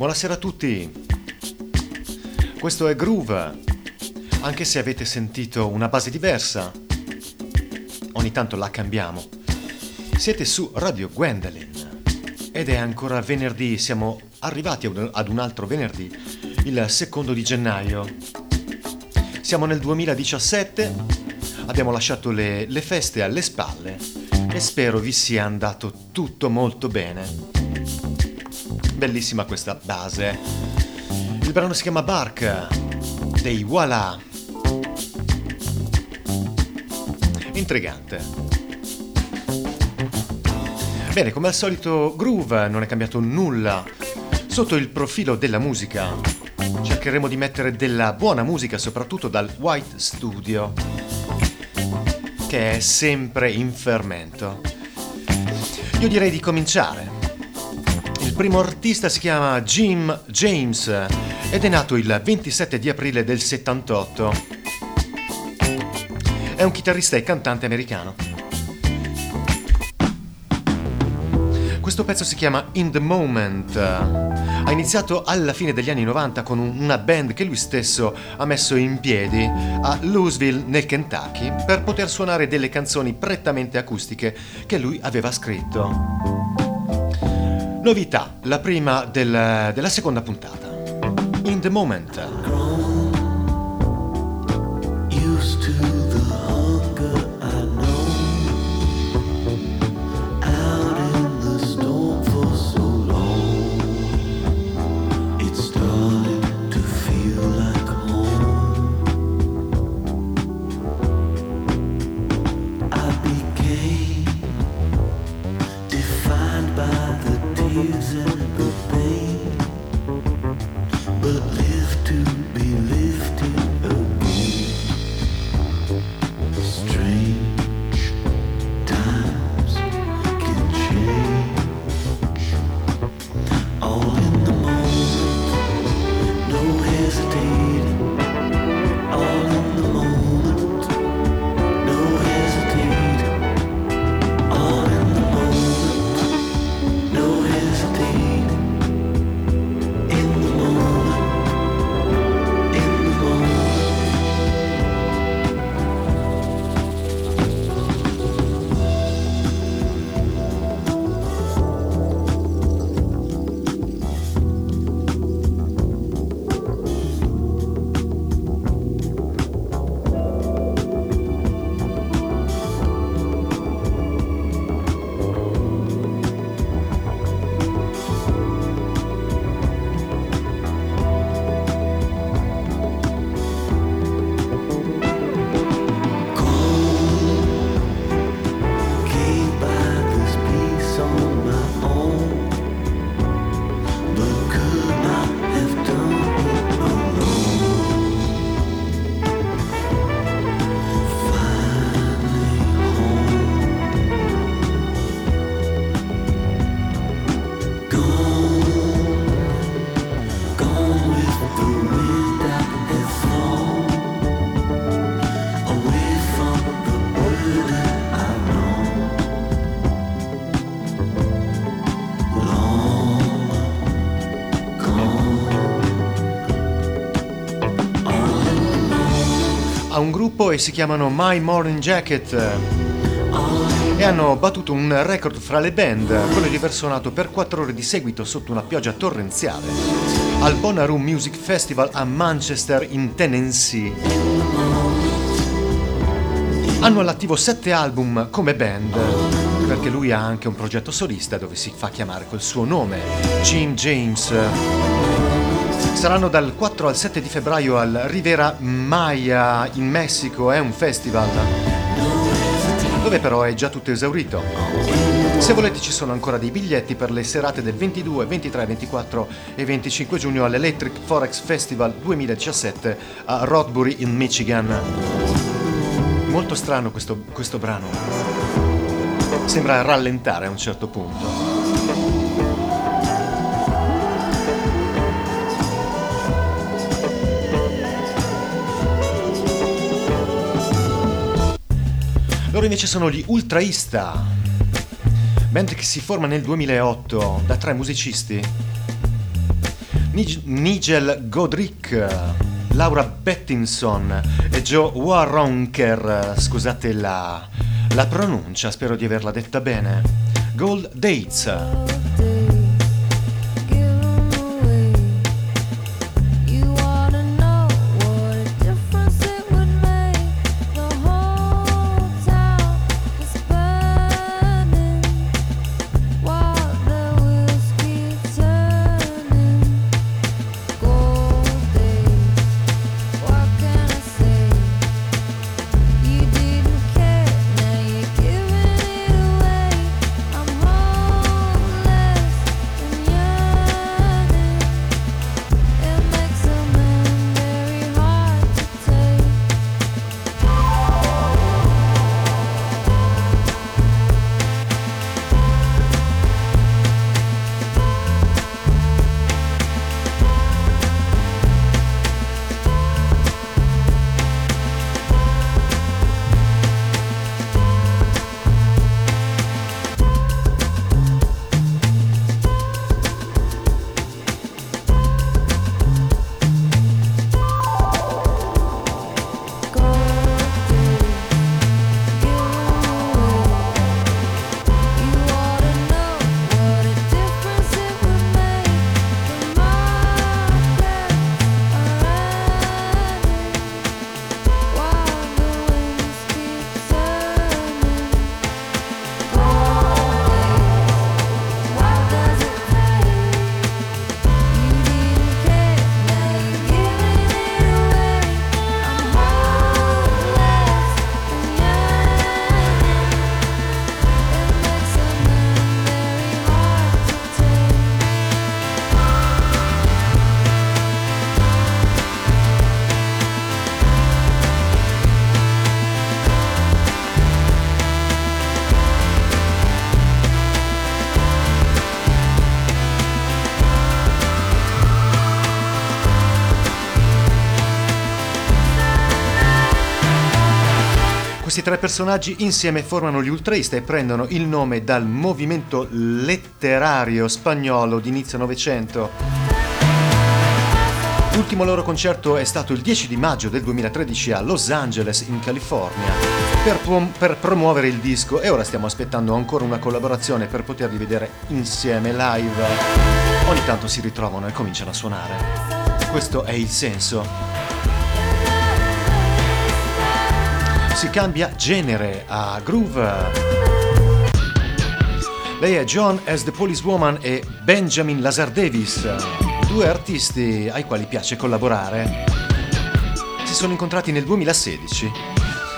Buonasera a tutti. Questo è Groove. Anche se avete sentito una base diversa, ogni tanto la cambiamo. Siete su Radio Gwendolyn ed è ancora venerdì, siamo arrivati ad un altro venerdì, il secondo di gennaio. Siamo nel 2017, abbiamo lasciato le, le feste alle spalle e spero vi sia andato tutto molto bene. Bellissima questa base. Il brano si chiama Bark dei Voilà. Intrigante. Bene, come al solito Groove non è cambiato nulla sotto il profilo della musica. Cercheremo di mettere della buona musica soprattutto dal White Studio che è sempre in fermento. Io direi di cominciare. Primo artista si chiama Jim James ed è nato il 27 di aprile del 78. È un chitarrista e cantante americano. Questo pezzo si chiama In the Moment ha iniziato alla fine degli anni 90 con una band che lui stesso ha messo in piedi a Louisville nel Kentucky per poter suonare delle canzoni prettamente acustiche che lui aveva scritto. Novità, la prima del, della seconda puntata. In the Moment. Un gruppo e si chiamano My Morning Jacket e hanno battuto un record fra le band, quello di aver suonato per 4 ore di seguito sotto una pioggia torrenziale al Bonnaroo Music Festival a Manchester in Tennessee. Hanno all'attivo 7 album come band, perché lui ha anche un progetto solista dove si fa chiamare col suo nome, Jim James. Saranno dal 4 al 7 di febbraio al Rivera Maya in Messico, è un festival dove però è già tutto esaurito. Se volete ci sono ancora dei biglietti per le serate del 22, 23, 24 e 25 giugno all'Electric Forex Festival 2017 a Rothbury in Michigan. Molto strano questo, questo brano. Sembra rallentare a un certo punto. Loro invece sono gli Ultraista, band che si forma nel 2008 da tre musicisti. Nigel Godric, Laura Bettinson e Joe Warronker, scusate la, la pronuncia, spero di averla detta bene. Gold Dates. Questi tre personaggi insieme formano gli Ultraista e prendono il nome dal movimento letterario spagnolo di inizio Novecento. L'ultimo loro concerto è stato il 10 di maggio del 2013 a Los Angeles, in California, per, prom- per, promuovere il disco e ora stiamo aspettando ancora una collaborazione per poterli vedere insieme live. Ogni tanto si ritrovano e cominciano a suonare. Questo è il senso. Si cambia genere a groove. Lei è John as the Police Woman e Benjamin Lazar Davis, due artisti ai quali piace collaborare. Si sono incontrati nel 2016.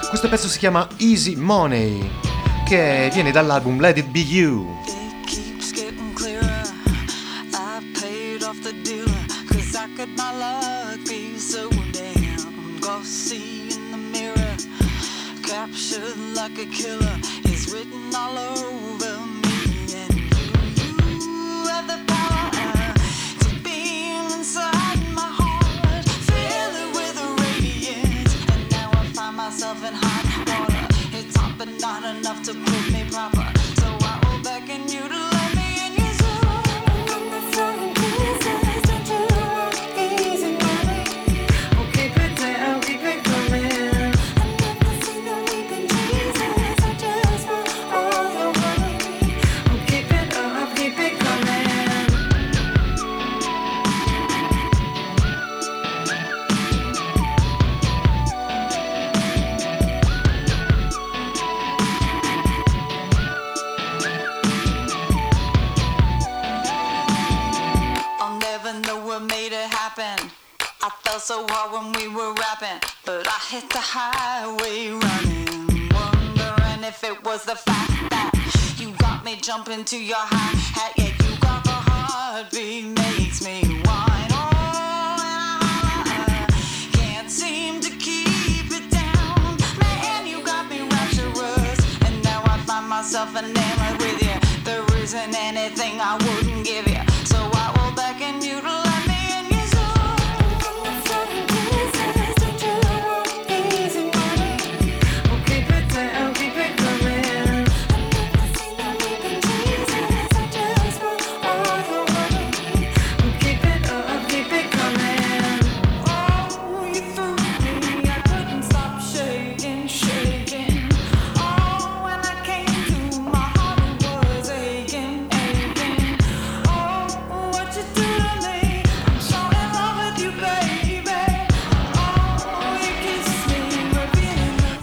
Questo pezzo si chiama Easy Money, che viene dall'album Let It Be You. Captured like a killer is written all over me. And you, you have the power to beam inside my heart, fill it with a radiance. And now I find myself in hot water. It's hot, but not enough to put me proper. So I will beckon you highway running, wondering if it was the fact that you got me jumping to your hi hat. Yeah, you got the heartbeat makes me whine. Oh, and I can't seem to keep it down. Man, you got me rapturous, and now I find myself enamored with you. There isn't anything I wouldn't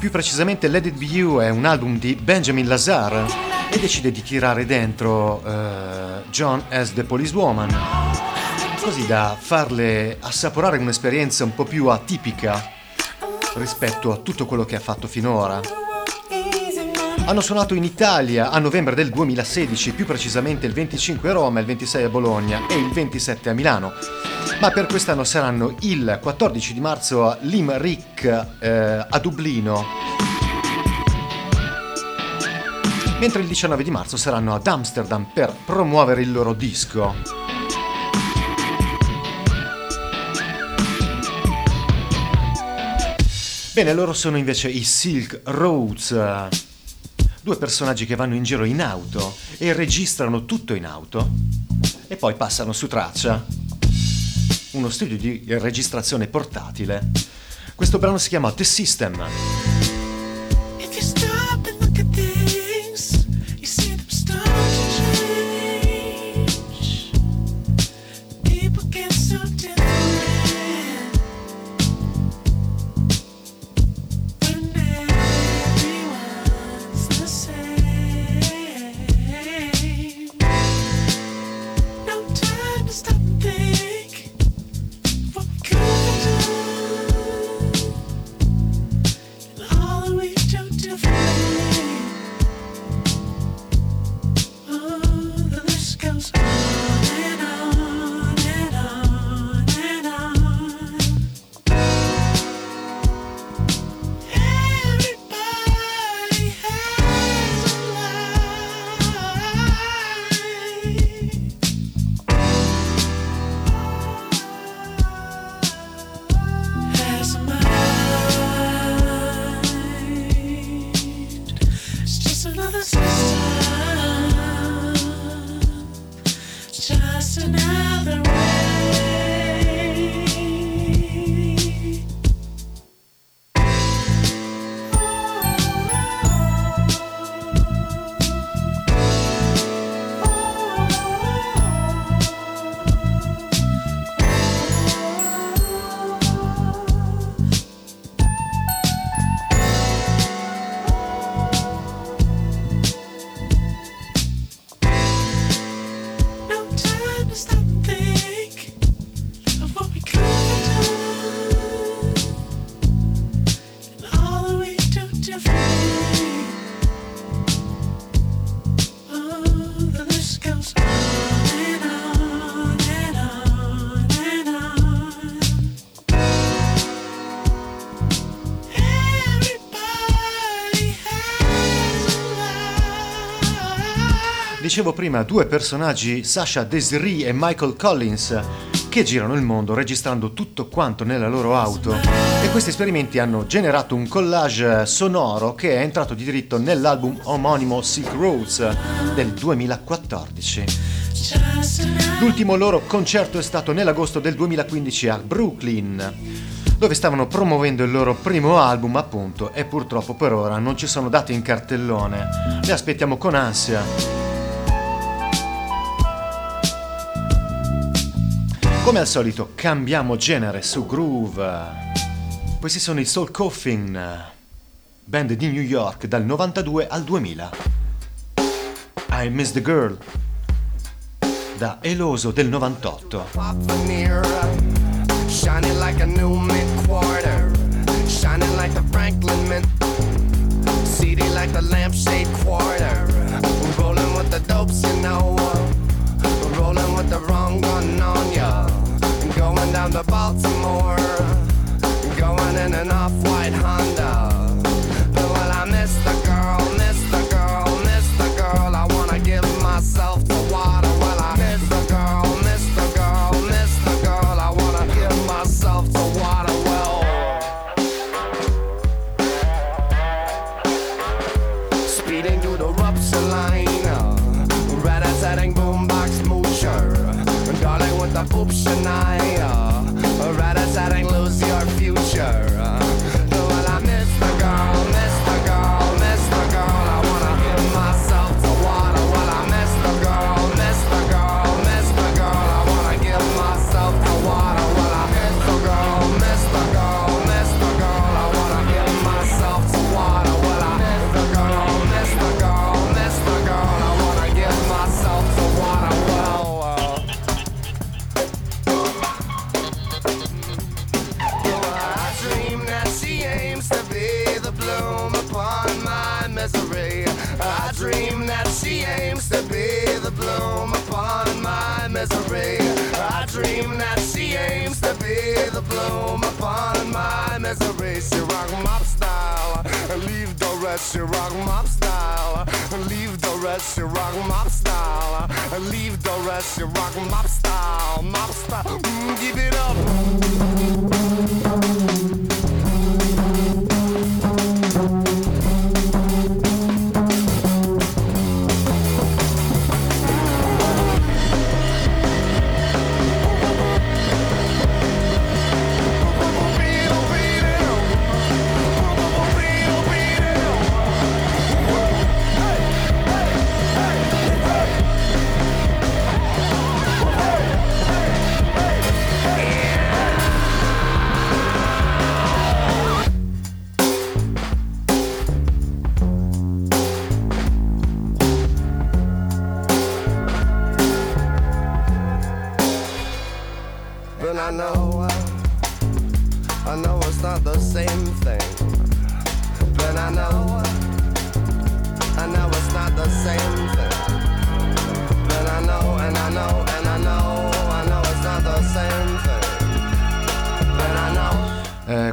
più precisamente Let It Be You è un album di Benjamin Lazar e decide di tirare dentro uh, John as the Policewoman, così da farle assaporare un'esperienza un po' più atipica rispetto a tutto quello che ha fatto finora. Hanno suonato in Italia a novembre del 2016, più precisamente il 25 a Roma, il 26 a Bologna e il 27 a Milano. Ma per quest'anno saranno il 14 di marzo a Limerick eh, a Dublino. Mentre il 19 di marzo saranno ad Amsterdam per promuovere il loro disco. Bene, loro sono invece i Silk Roads due personaggi che vanno in giro in auto e registrano tutto in auto e poi passano su traccia. Uno studio di registrazione portatile. Questo brano si chiama The System. Dicevo prima, due personaggi, Sasha Desiree e Michael Collins, che girano il mondo registrando tutto quanto nella loro auto. E questi esperimenti hanno generato un collage sonoro che è entrato di diritto nell'album omonimo Silk Roads del 2014. L'ultimo loro concerto è stato nell'agosto del 2015 a Brooklyn dove stavano promuovendo il loro primo album appunto e purtroppo per ora non ci sono date in cartellone. Le aspettiamo con ansia. Come al solito cambiamo genere su groove. Questi sono i Soul Coffin, band di New York dal 92 al 2000. I Miss the Girl, da Eloso del 98. Shining like a new mid-quarter Shining like the Franklin Mint CD like the lampshade quarter Rolling with the dopes, you know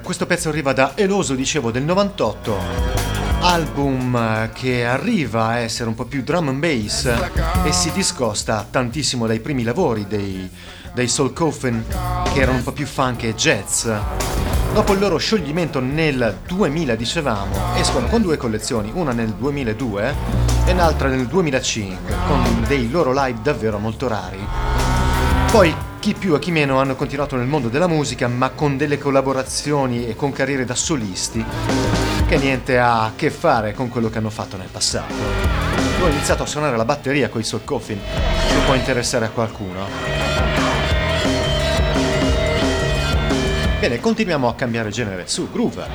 questo pezzo arriva da Eloso, dicevo, del 98, album che arriva a essere un po' più drum and bass e si discosta tantissimo dai primi lavori dei, dei Soul Coffin che erano un po' più funk e jazz. Dopo il loro scioglimento nel 2000, dicevamo, escono con due collezioni, una nel 2002 e l'altra nel 2005, con dei loro live davvero molto rari. Poi chi più e chi meno hanno continuato nel mondo della musica, ma con delle collaborazioni e con carriere da solisti che niente ha a che fare con quello che hanno fatto nel passato. Ho iniziato a suonare la batteria con i Soul Coffin, se può interessare a qualcuno. Bene, continuiamo a cambiare genere su Groove.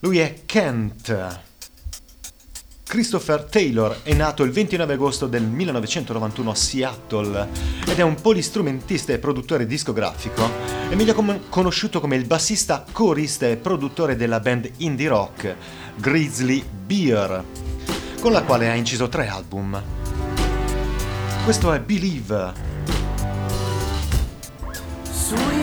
Lui è Kent. Christopher Taylor è nato il 29 agosto del 1991 a Seattle ed è un polistrumentista e produttore discografico. È meglio com- conosciuto come il bassista, corista e produttore della band indie rock Grizzly Bear, con la quale ha inciso tre album. Questo è Believe. So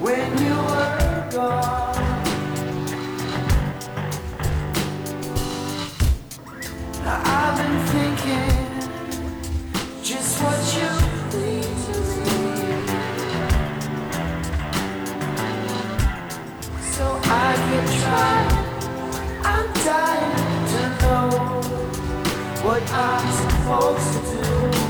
when you were gone. I've been thinking just what you please So I can try. I'm dying to know what I'm supposed to do.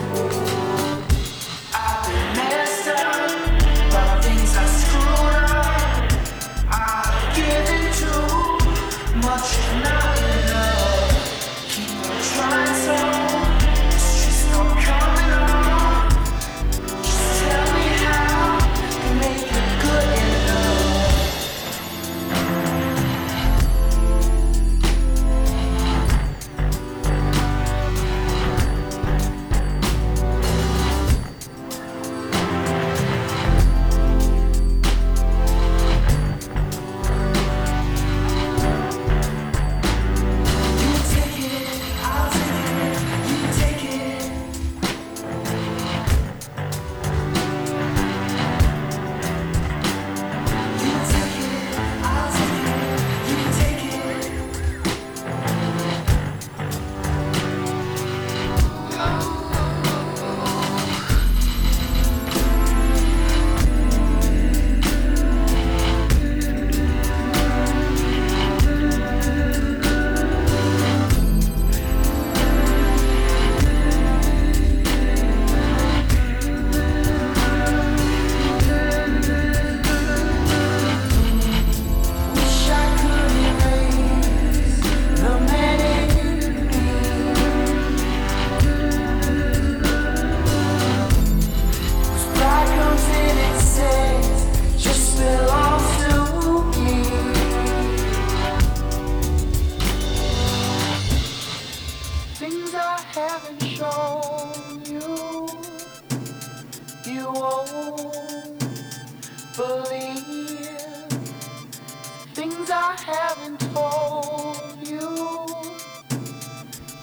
I haven't told you,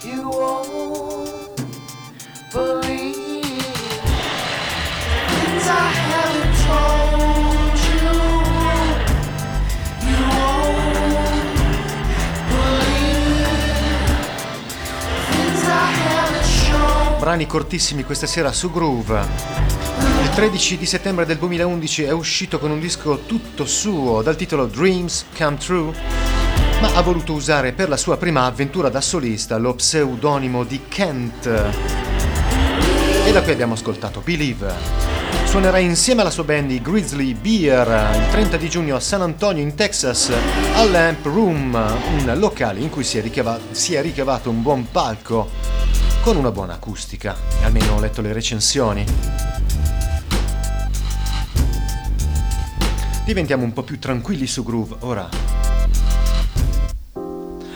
you won't believe. Things I haven't told. brani cortissimi questa sera su Groove. Il 13 di settembre del 2011 è uscito con un disco tutto suo dal titolo Dreams Come True, ma ha voluto usare per la sua prima avventura da solista lo pseudonimo di Kent. E da qui abbiamo ascoltato Believe. Suonerà insieme alla sua band i Grizzly Beer il 30 di giugno a San Antonio in Texas al Lamp Room, un locale in cui si è, ricava- si è ricavato un buon palco con una buona acustica. Almeno ho letto le recensioni. Diventiamo un po' più tranquilli su Groove ora.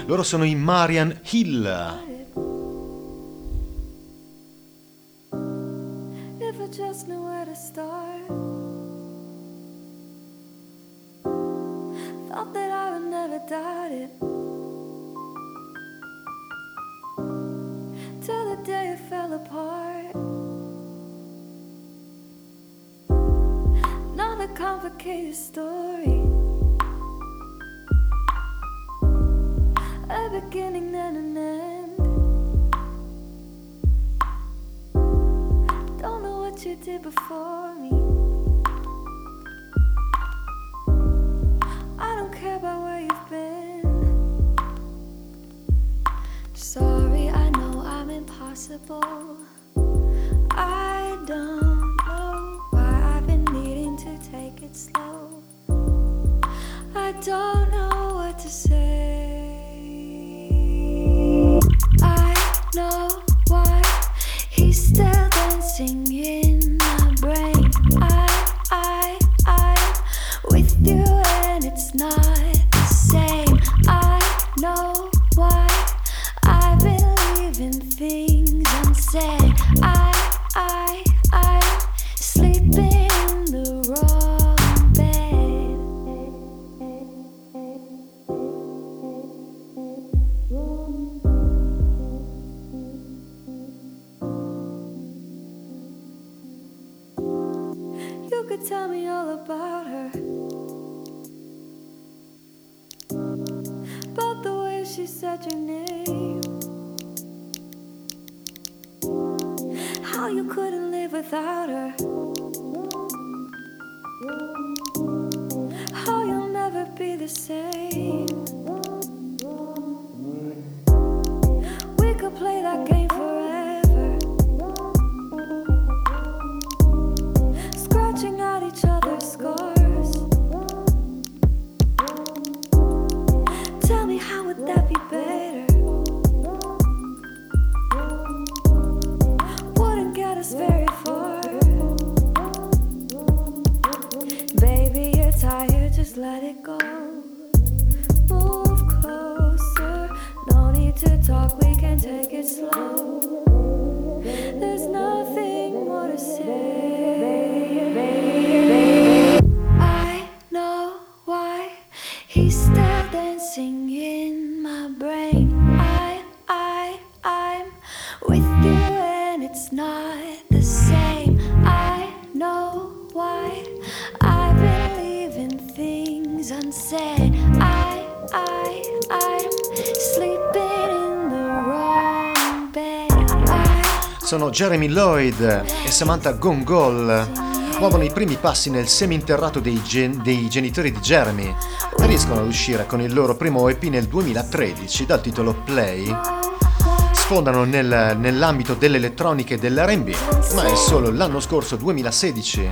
Loro sono i Marian Hill. You couldn't live without her. How you'll never be the same. We could play that game forever. Let it go. Move closer, no need to talk, we can take it slow. Sono Jeremy Lloyd e Samantha Gongol muovono i primi passi nel seminterrato dei, gen- dei genitori di Jeremy riescono ad uscire con il loro primo EP nel 2013 dal titolo Play. Sfondano nel, nell'ambito dell'elettronica e dell'RB, ma è solo l'anno scorso 2016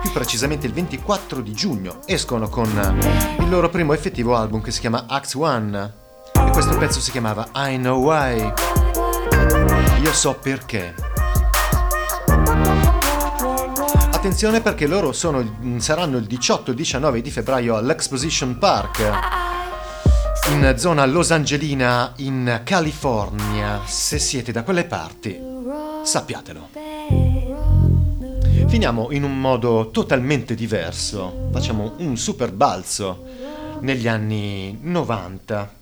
più precisamente il 24 di giugno, escono con il loro primo effettivo album che si chiama Act One e questo pezzo si chiamava I Know Why. Io so perché. Attenzione perché loro sono, saranno il 18 e il 19 di febbraio all'Exposition Park in zona Los Angelina in California. Se siete da quelle parti, sappiatelo. Finiamo in un modo totalmente diverso. Facciamo un super balzo negli anni 90.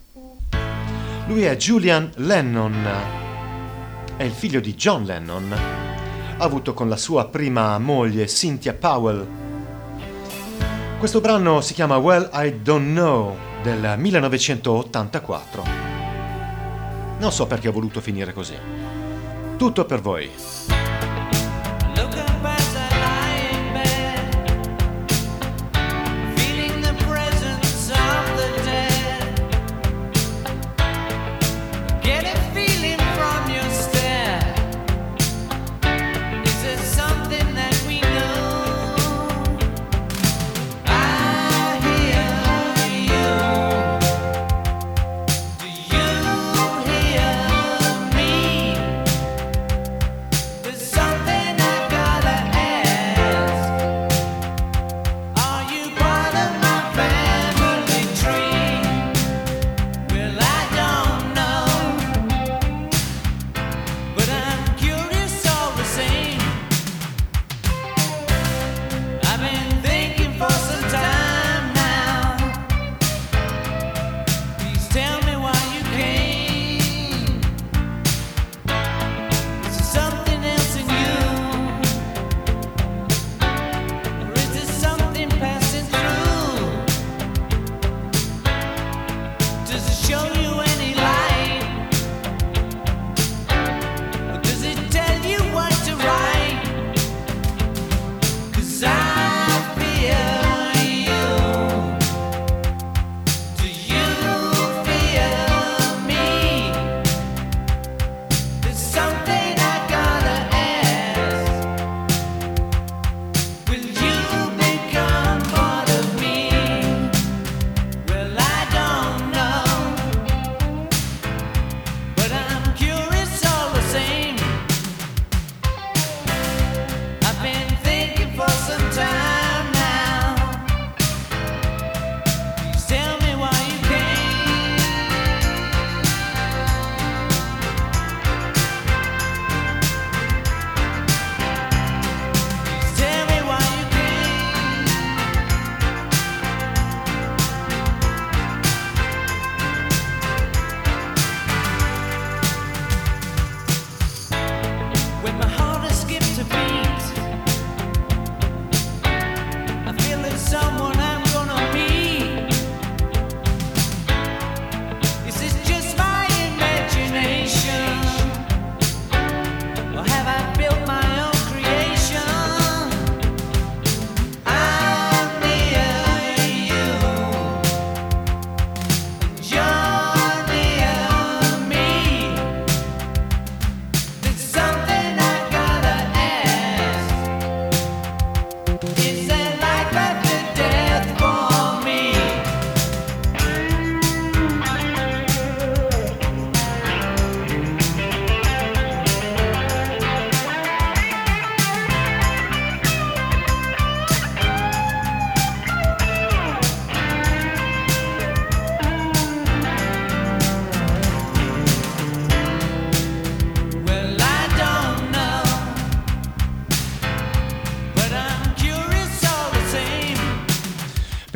Lui è Julian Lennon. È il figlio di John Lennon avuto con la sua prima moglie Cynthia Powell. Questo brano si chiama Well I Don't Know del 1984. Non so perché ho voluto finire così. Tutto per voi.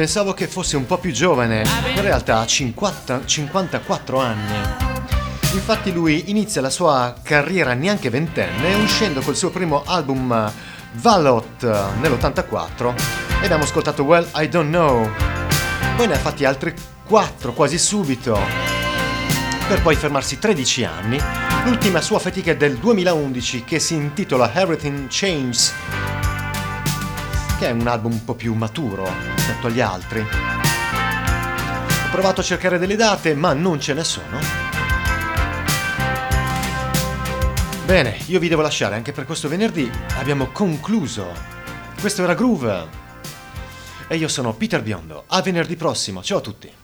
Pensavo che fosse un po' più giovane, in realtà ha 50, 54 anni. Infatti lui inizia la sua carriera neanche ventenne uscendo col suo primo album Valot nell'84 ed abbiamo ascoltato Well I Don't Know. Poi ne ha fatti altri 4 quasi subito per poi fermarsi 13 anni. L'ultima sua fatica è del 2011 che si intitola Everything Changes che è un album un po' più maturo rispetto agli altri. Ho provato a cercare delle date, ma non ce ne sono. Bene, io vi devo lasciare anche per questo venerdì. Abbiamo concluso. Questo era Groove. E io sono Peter Biondo. A venerdì prossimo. Ciao a tutti.